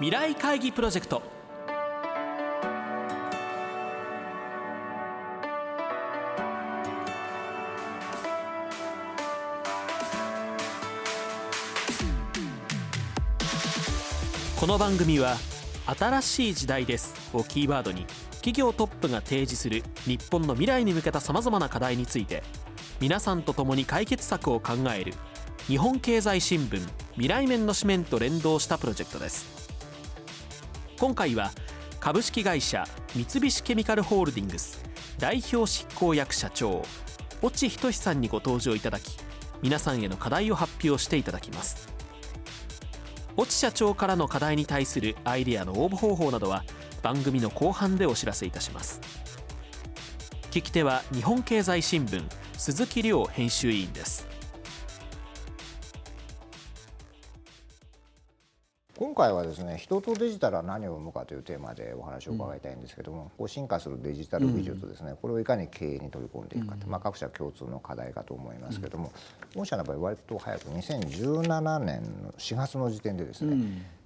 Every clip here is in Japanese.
未来会議プロジェクト。この番組は新しい時代です。をキーワードに企業トップが提示する日本の未来に向けたさまざまな課題について皆さんと共に解決策を考える日本経済新聞未来面の紙面と連動したプロジェクトです。今回は株式会社三菱ケミカルホールディングス代表執行役社長越智仁さんにご登場いただき皆さんへの課題を発表していただきます。越智社長からの課題に対するアイデアの応募方法などは番組の後半でお知らせいたします。聞き手は日本経済新聞鈴木亮編集委員です。今回はですね人とデジタルは何を生むかというテーマでお話を伺いたいんですけども、こう進化するデジタル技術ですね、これをいかに経営に取り込んでいくかと、まあ、各社共通の課題かと思いますけども、御社の場合割と早く2017年の4月の時点でですね、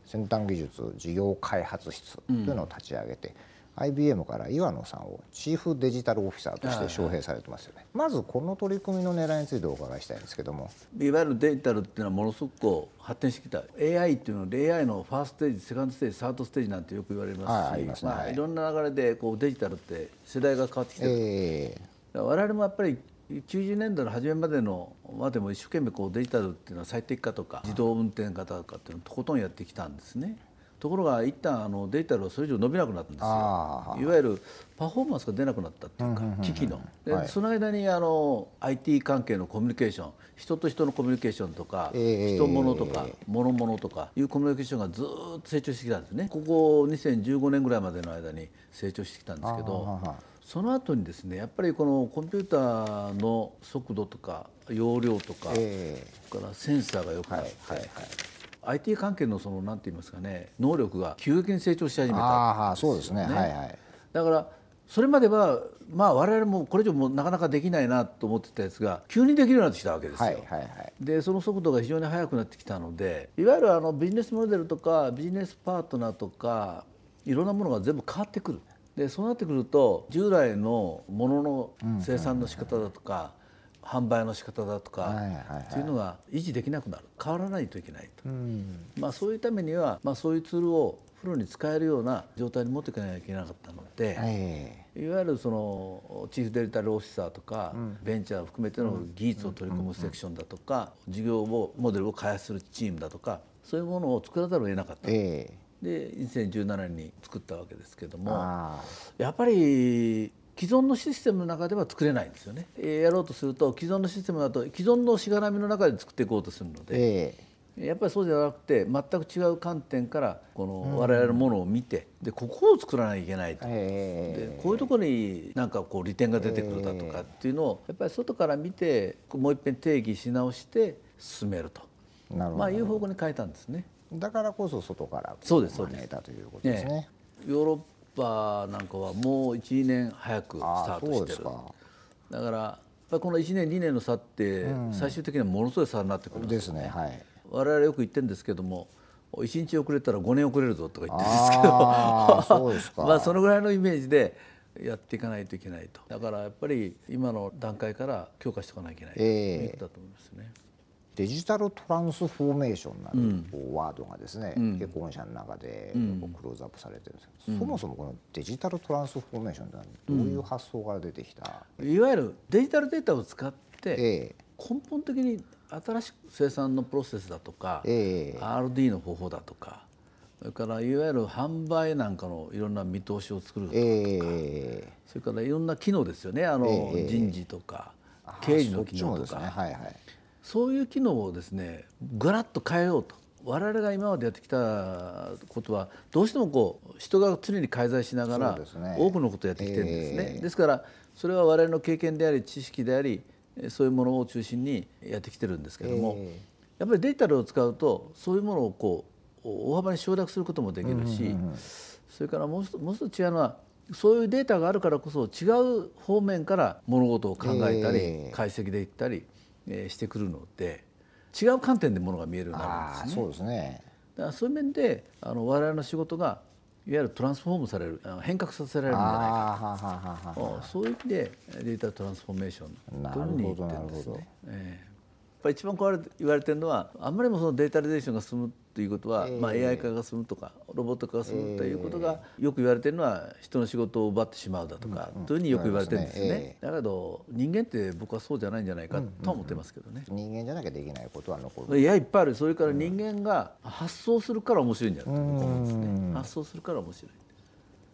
先端技術事業開発室というのを立ち上げて、IBM から岩野さんをチーフデジタルオフィサーとして招聘されてますよね、まずこの取り組みの狙いについてお伺いしたいんですけども。いわゆるデジタルっていうのはものすごくこう発展してきた。AI っていうのは AI のファーストステージセカンドステージサードステージなんてよく言われますし、はいまあ、いろんな流れでこうデジタルって世代が変わってきてる、えー、我々もやっぱり90年代の初めまでのまでも一生懸命こうデジタルっていうのは最適化とか自動運転型とかっていうのをとことんやってきたんですね。ところが一旦あのデジタルはそれ以上伸びなくなったんですよ。いわゆるパフォーマンスが出なくなったっていうか機器の。で、はい、その間にあの IT 関係のコミュニケーション人と人のコミュニケーションとか、えー、人物とか物物とかいうコミュニケーションがずっと成長してきたんですね。ここ2015年ぐらいまでの間に成長してきたんですけどその後にですねやっぱりこのコンピューターの速度とか容量とか、えー、それからセンサーが良くなって、はいはいはい IT 関係のそのなんて言いますかね能力が急激に成長し始めた。あそうですね、はいはい、だからそれまではまあ我々もこれ以上もなかなかできないなと思ってたやつが急にできるようになってきたわけですよ。はいはいはい、でその速度が非常に速くなってきたのでいわゆるあのビジネスモデルとかビジネスパートナーとかいろんなものが全部変わってくる。でそうなってくると従来のものの生産の仕方だとか、販売の仕方だとかっていうのが維持できなくなる。変わらないといけないと、まあ、そういうためには、まあ、そういうツールをプロに使えるような状態に持っていかなきゃいけなかったので、いわゆるそのチーフデジタルオフィサーとか、ベンチャーを含めての技術を取り込むセクションだとか、事業をモデルを開発するチームだとかそういうものを作らざるを得なかった。で2017年に作ったわけですけどもやっぱり既存のシステムの中では作れないんですよね。やろうとすると既存のシステムだと既存のしがらみの中で作っていこうとするので、えー、やっぱりそうじゃなくて全く違う観点からこの我々のものを見てでここを作らなきゃいけないと、えー、でこういうところになんかこう利点が出てくるだとかっていうのをやっぱり外から見てもう一遍定義し直して進めると。まあいう方向に変えたんですね。だからこそ外からそうですそうです。ということですね。ヨーロッパなんかはもう12年早くスタートしてる。だからこの1年2年の差って最終的にはものすごい差になってくるんですよね、はい、我々よく言ってるんですけども1日遅れたら5年遅れるぞとか言ってるんですけど。まあそのぐらいのイメージでやっていかないといけないと。だからやっぱり今の段階から強化しておかなきゃいけないと言ったと思いますね。デジタルトランスフォーメーションなるワードがですね、うん、結婚者の中でクローズアップされてるんですけど、うん、そもそもこのデジタルトランスフォーメーションというのはどういう発想から出てきた、うん、いわゆるデジタルデータを使って根本的に新しく生産のプロセスだとか、えー、RD の方法だとかそれからいわゆる販売なんかのいろんな見通しを作るとか、えー、それからいろんな機能ですよね。あの、えー、人事とか経理の機能とか。そういう機能をですねぐらっと変えようと。我々が今までやってきたことはどうしてもこう人が常に介在しながら多くのことをやってきてるんですね。ですからそれは我々の経験であり知識でありそういうものを中心にやってきてるんですけどもやっぱりデジタルを使うとそういうものをこう大幅に省略することもできるしそれからもう一つ違うのはそういうデータがあるからこそ違う方面から物事を考えたり解析でいったりしてくるので違う観点でものが見えるようになるんですね。そうですね。だからそういう面であの我々の仕事がいわゆるトランスフォームされる変革させられるんじゃないかそういう意味でデジタルトランスフォーメーションというふうに言ってるんですね。えーぱ一番これ言われてるのはあんまりもそのデータリゼーションが進むということは、まあ、AI 化が進むとかロボット化が進むということがよく言われてるのは人の仕事を奪ってしまうだとか、というふうによく言われてるんですね、だけど人間って僕はそうじゃないんじゃないかとは思ってますけどね、人間じゃなきゃできないことは残る。いやいっぱいある。それから人間が発想するから面白いんじゃないかと思うんですね。発想するから面白い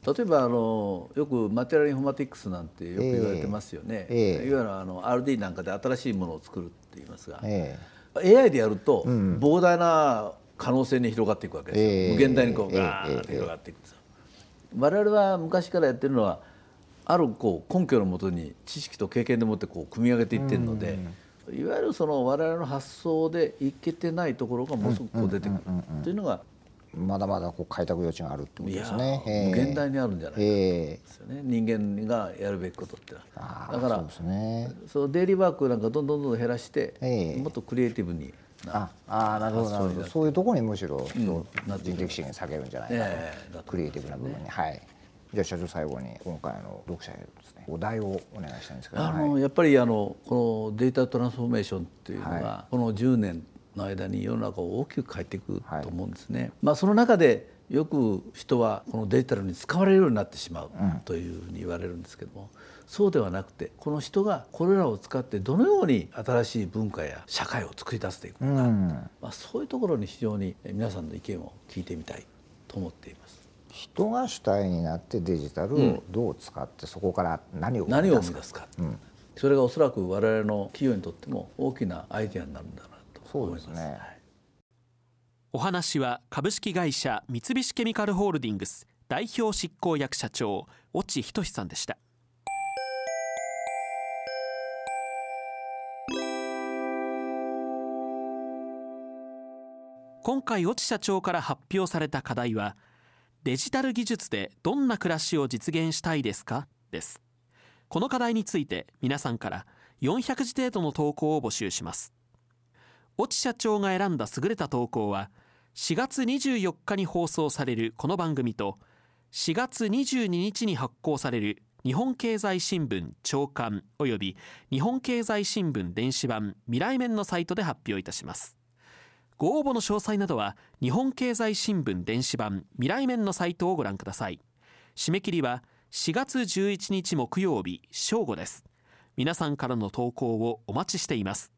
例えばあのよくマテリアルインフォマティクスなんてよく言われてますよね、えー、いわゆるあの RD なんかで新しいものを作るって言いますが、えー、AI でやると膨大な可能性に広がっていくわけですよ、えー、無限大にこうガーッと広がっていくんですよ、我々は昔からやってるのはあるこう根拠のもとに知識と経験でもってこう組み上げていってるので、いわゆるその我々の発想でいけてないところがものすごくこう出てくるというのがまだまだこう開拓余地があるってことですね。現代にあるんじゃないかですよね、人間がやるべきことってだからそうです、ね、そのデイリーワークなんかどんどんどんどん減らして、もっとクリエイティブにああなるほどなるほど。そういうところにむしろ、うん、人的資源下げるんじゃないか、えー、クリエイティブな部分に、ね、はい。じゃあ社長最後に今回の読者へですねお題をお願いしたいんですけど。あの、はい、やっぱりあのこのデータトランスフォーメーションっていうのが、はい、この10年の間に世の中を大きく変えていくと思うんですね。はい、まあ、その中でよく人はこのデジタルに使われるようになってしまうというふうに言われるんですけども、そうではなくてこの人がこれらを使ってどのように新しい文化や社会を作り出していくのか、うん、まあ、そういうところに非常に皆さんの意見を聞いてみたいと思っています。人が主体になってデジタルをどう使って、そこから何を生み出すか。すかうん、それがおそらく我々の企業にとっても大きなアイデアになるんだなそうですね、お話は株式会社三菱ケミカルホールディングス代表執行役社長越智仁さんでした。今回越智社長から発表された課題はデジタル技術でどんな暮らしを実現したいですか？です。この課題について皆さんから400字程度の投稿を募集します。越智社長が選んだ優れた投稿は4月24日に放送されるこの番組と4月22日に発行される日本経済新聞長官および日本経済新聞電子版未来面のサイトで発表いたします。ご応募の詳細などは日本経済新聞電子版未来面のサイトをご覧ください。締め切りは4月11日木曜日正午です。皆さんからの投稿をお待ちしています。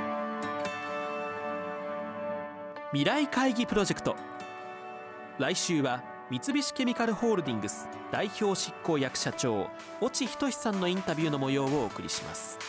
未来会議プロジェクト。来週は三菱ケミカルホールディングス代表執行役社長越智仁さんのインタビューの模様をお送りします。